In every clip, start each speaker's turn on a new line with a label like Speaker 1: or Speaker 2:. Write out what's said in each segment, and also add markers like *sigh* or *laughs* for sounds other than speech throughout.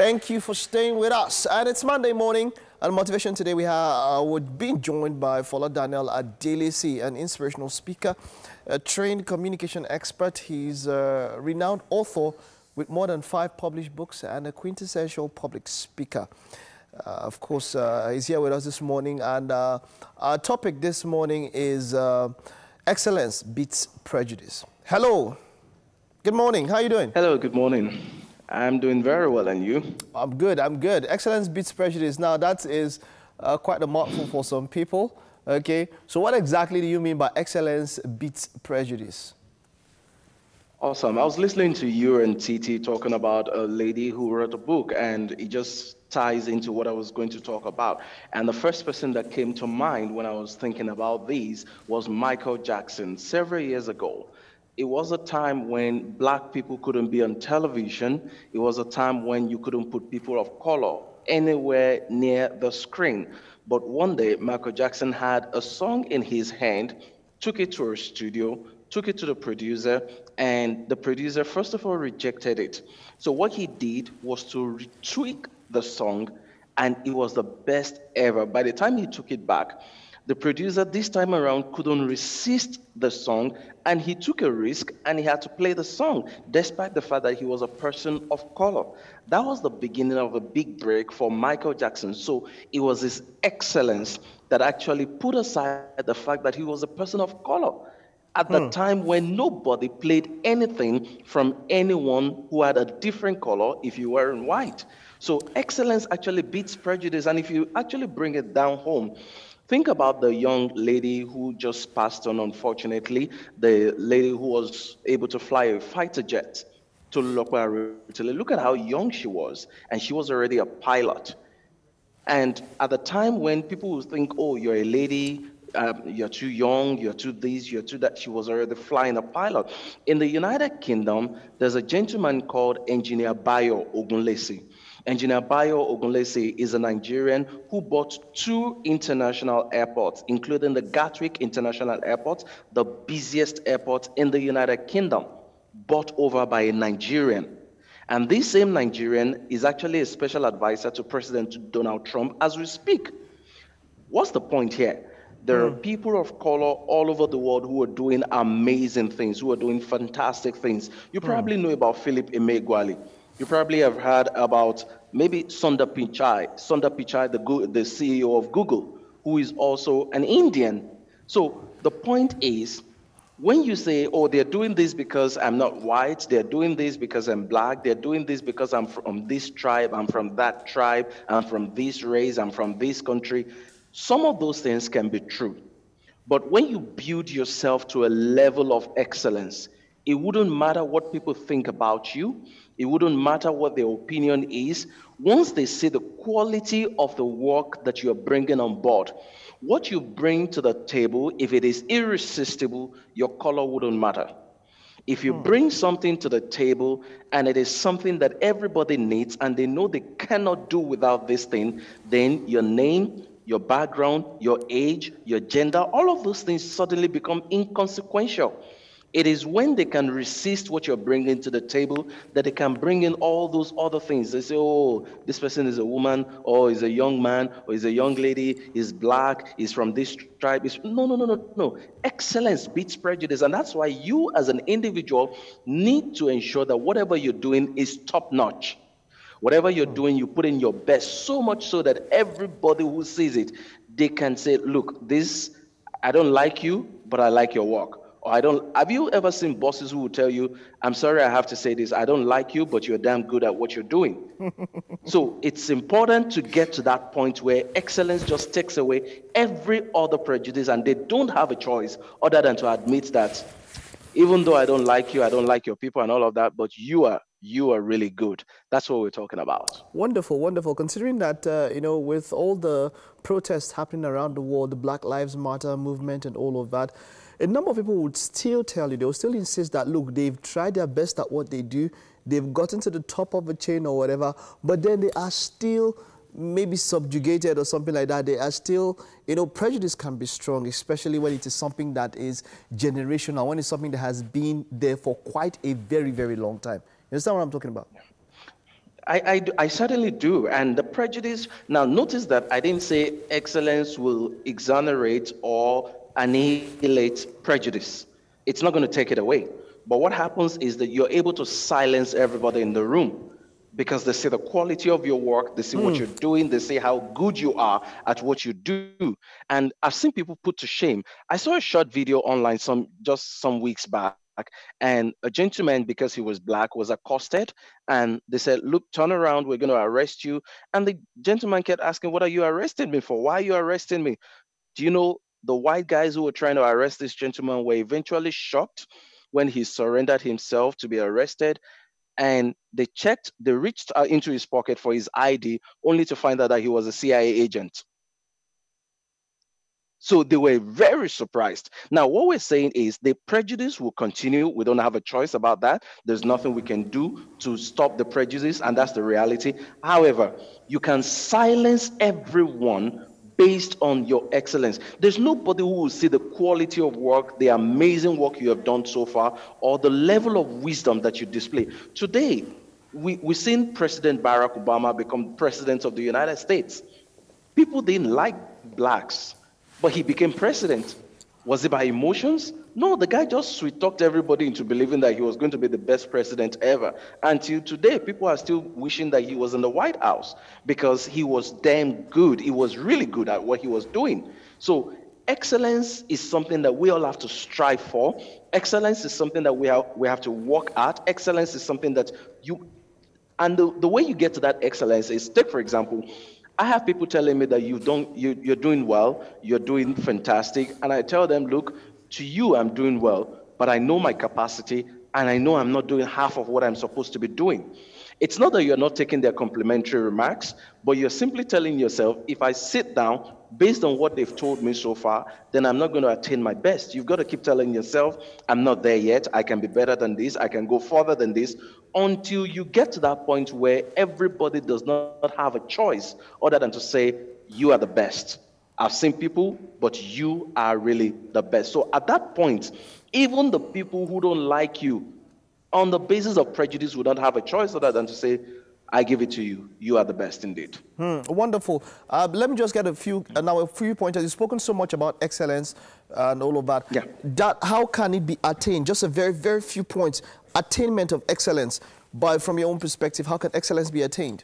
Speaker 1: Thank you for staying with us. And it's Monday morning. And motivation today, we are uh, being joined by Fola Daniel Adelesi, an inspirational speaker, a trained communication expert. He's a renowned author with more than five published books and a quintessential public speaker. Uh, of course, uh, he's here with us this morning, and uh, our topic this morning is uh, excellence beats prejudice. Hello. Good morning. How are you doing?
Speaker 2: Hello. Good morning. I'm doing very well, and you?
Speaker 1: I'm good. I'm good. Excellence beats prejudice. Now, that is uh, quite a mouthful for some people. Okay. So, what exactly do you mean by excellence beats prejudice?
Speaker 2: Awesome. I was listening to you and TT talking about a lady who wrote a book, and it just ties into what I was going to talk about. And the first person that came to mind when I was thinking about these was Michael Jackson several years ago. It was a time when black people couldn't be on television. It was a time when you couldn't put people of color anywhere near the screen. But one day, Michael Jackson had a song in his hand, took it to a studio, took it to the producer, and the producer, first of all, rejected it. So, what he did was to tweak the song, and it was the best ever. By the time he took it back, the producer this time around couldn't resist the song, and he took a risk and he had to play the song, despite the fact that he was a person of color. That was the beginning of a big break for Michael Jackson. So it was his excellence that actually put aside the fact that he was a person of color at the hmm. time when nobody played anything from anyone who had a different color if you were in white. So excellence actually beats prejudice. And if you actually bring it down home, think about the young lady who just passed on, unfortunately, the lady who was able to fly a fighter jet to Lokwa Look at how young she was, and she was already a pilot. And at the time when people would think, oh, you're a lady, um, you're too young, you're too this, you're too that. She was already flying a pilot. In the United Kingdom, there's a gentleman called Engineer Bayo Ogunlesi. Engineer Bayo Ogunlesi is a Nigerian who bought two international airports, including the Gatwick International Airport, the busiest airport in the United Kingdom, bought over by a Nigerian. And this same Nigerian is actually a special advisor to President Donald Trump as we speak. What's the point here? There are hmm. people of color all over the world who are doing amazing things, who are doing fantastic things. You hmm. probably know about Philip Emeagwali. You probably have heard about maybe Sundar Pichai, Sundar Pichai, the, the CEO of Google, who is also an Indian. So the point is, when you say, oh, they're doing this because I'm not white, they're doing this because I'm black, they're doing this because I'm from this tribe, I'm from that tribe, I'm from this race, I'm from this country, some of those things can be true. But when you build yourself to a level of excellence, it wouldn't matter what people think about you. It wouldn't matter what their opinion is. Once they see the quality of the work that you're bringing on board, what you bring to the table, if it is irresistible, your color wouldn't matter. If you hmm. bring something to the table and it is something that everybody needs and they know they cannot do without this thing, then your name, your background, your age, your gender, all of those things suddenly become inconsequential. It is when they can resist what you're bringing to the table that they can bring in all those other things. They say, oh, this person is a woman, or is a young man, or is a young lady, is black, is from this tribe. Is no, no, no, no, no. Excellence beats prejudice. And that's why you, as an individual, need to ensure that whatever you're doing is top notch. Whatever you're hmm. doing, you put in your best, so much so that everybody who sees it, they can say, Look, this, I don't like you, but I like your work. Or I don't, have you ever seen bosses who will tell you, I'm sorry, I have to say this, I don't like you, but you're damn good at what you're doing? *laughs* so it's important to get to that point where excellence just takes away every other prejudice and they don't have a choice other than to admit that even though I don't like you, I don't like your people and all of that, but you are you are really good. That's what we're talking about.
Speaker 1: Wonderful, wonderful. Considering that, uh, you know, with all the protests happening around the world, the Black Lives Matter movement and all of that, a number of people would still tell you, they will still insist that, look, they've tried their best at what they do, they've gotten to the top of the chain or whatever, but then they are still maybe subjugated or something like that, they are still, you know, prejudice can be strong, especially when it is something that is generational, when it's something that has been there for quite a very, very long time. You understand what I'm talking about?
Speaker 2: I, I, I, certainly do. And the prejudice, now notice that I didn't say excellence will exonerate or annihilate prejudice. It's not going to take it away. But what happens is that you're able to silence everybody in the room because they see the quality of your work, they see mm. what hmm. you're doing, they see how good you are at what you do. And I've seen people put to shame. I saw a short video online some just some weeks back and a gentleman because he was black was accosted and they said look turn around we're going to arrest you and the gentleman kept asking what are you arresting me for why are you arresting me do you know the white guys who were trying to arrest this gentleman were eventually shocked when he surrendered himself to be arrested. And they checked, they reached uh, into his pocket for his ID, only to find out that he was a CIA agent. So they were very surprised. Now, what we're saying is the prejudice will continue. We don't have a choice about that. There's nothing we can do to stop the prejudice, and that's the reality. However, you can silence everyone based on your excellence. There's nobody who will see the quality of work, the amazing work you have done so far, or the level of wisdom that you display. Today, we, we've seen President Barack Obama become president of the United States. People didn't like blacks, but he became president. Was it by emotions? No, the guy just sweet talked everybody into believing that he was going to be the best president ever. Until today, people are still wishing that he was in the White House because he was damn good. He was really good at what he was doing. So, excellence is something that we all have to strive for. Excellence is something that we have, we have to work at. Excellence is something that you, and the, the way you get to that excellence is take, for example, I have people telling me that you don't, you, you're doing well, you're doing fantastic, and I tell them, look, to you, I'm doing well, but I know my capacity and I know I'm not doing half of what I'm supposed to be doing. It's not that you're not taking their complimentary remarks, but you're simply telling yourself, if I sit down based on what they've told me so far, then I'm not going to attain my best. You've got to keep telling yourself, I'm not there yet. I can be better than this. I can go further than this until you get to that point where everybody does not have a choice other than to say, you are the best. I've seen people, but you are really the best. So at that point, even the people who don't like you, on the basis of prejudice, would not have a choice other than to say, I give it to you. You are the best indeed.
Speaker 1: Hmm, wonderful. Uh, let me just get a few uh, now a few pointers. You've spoken so much about excellence and all of that.
Speaker 2: Yeah.
Speaker 1: That how can it be attained? Just a very very few points. Attainment of excellence. But from your own perspective, how can excellence be attained?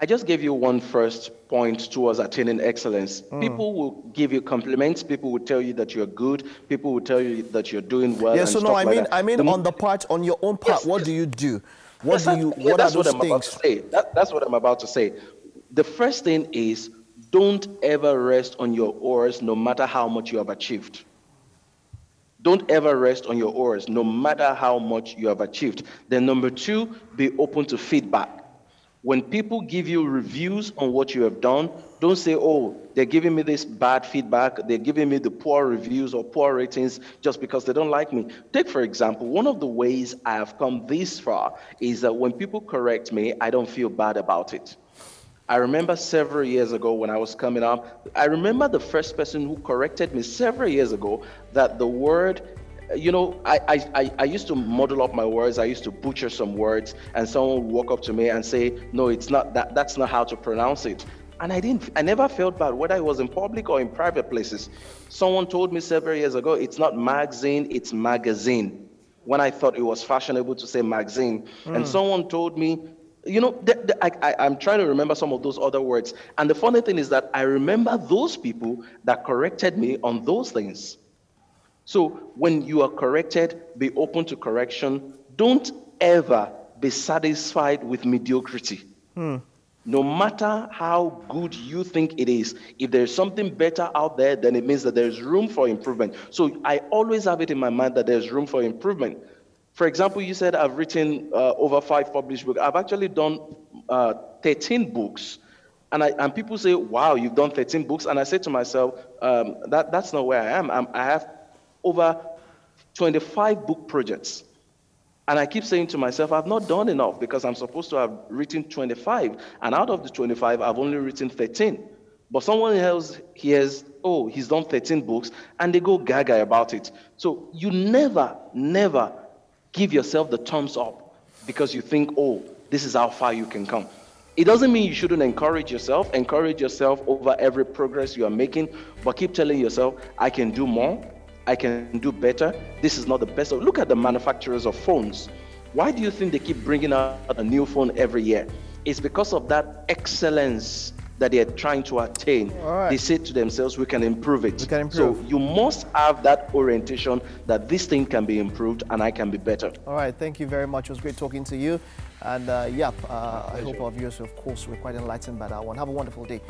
Speaker 2: I just gave you one first point towards attaining excellence. Mm. People will give you compliments. People will tell you that you're good. People will tell you that you're doing well.
Speaker 1: Yeah. So no, I mean, I mean, the, on the part, on your own part, yes, what yes. do you do? What
Speaker 2: do
Speaker 1: you?
Speaker 2: What are those what I'm things? About to say. That, that's what I'm about to say. The first thing is, don't ever rest on your oars, no matter how much you have achieved. Don't ever rest on your oars, no matter how much you have achieved. Then number two, be open to feedback when people give you reviews on what you have done, don't say, oh, they're giving me this bad feedback, they're giving me the poor reviews or poor ratings just because they don't like me. Take, for example, one of the ways I have come this far is that when people correct me, I don't feel bad about it. I remember several years ago when I was coming up, I remember the first person who corrected me several years ago that the word you know, I, I, I used to model up my words. I used to butcher some words, and someone would walk up to me and say, "No, it's not that. That's not how to pronounce it." And I didn't. I never felt bad, whether it was in public or in private places. Someone told me several years ago, "It's not magazine, it's magazine." When I thought it was fashionable to say magazine, mm. and hmm. someone told me, you know, the, the, I, I, I'm trying to remember some of those other words. And the funny thing is that I remember those people that corrected me on those things. So when you are corrected, be open to correction. Don't ever be satisfied with mediocrity. Hmm. No matter how good you think it is, if there's something better out there, then it means that there's room for improvement. So I always have it in my mind that there's room for improvement. For example, you said I've written uh, over five published books. I've actually done uh, 13 books. And, I, and people say, wow, you've done 13 books. And I say to myself, um, that, that's not where I am. I'm, I have over 25 book projects. And I keep saying to myself, I've not done enough because I'm supposed to have written 25. And out of the 25, I've only written 13. But someone else hears, oh, he's done 13 books, and they go gaga about it. So you never, never give yourself the thumbs up because you think, oh, this is how far you can come. It doesn't mean you shouldn't encourage yourself. Encourage yourself over every progress you are making, but keep telling yourself, I can do more, I can do better. This is not the best. Look at the manufacturers of phones. Why do you think they keep bringing out a new phone every year? It's because of that excellence that they're trying to attain. Right. They say to themselves, we can improve it.
Speaker 1: We can improve.
Speaker 2: So you must have that orientation that this thing can be improved and I can be better.
Speaker 1: All right. Thank you very much. It was great talking to you. And uh, yep, uh, I hope our viewers, of course, were quite enlightened by that one. Have a wonderful day.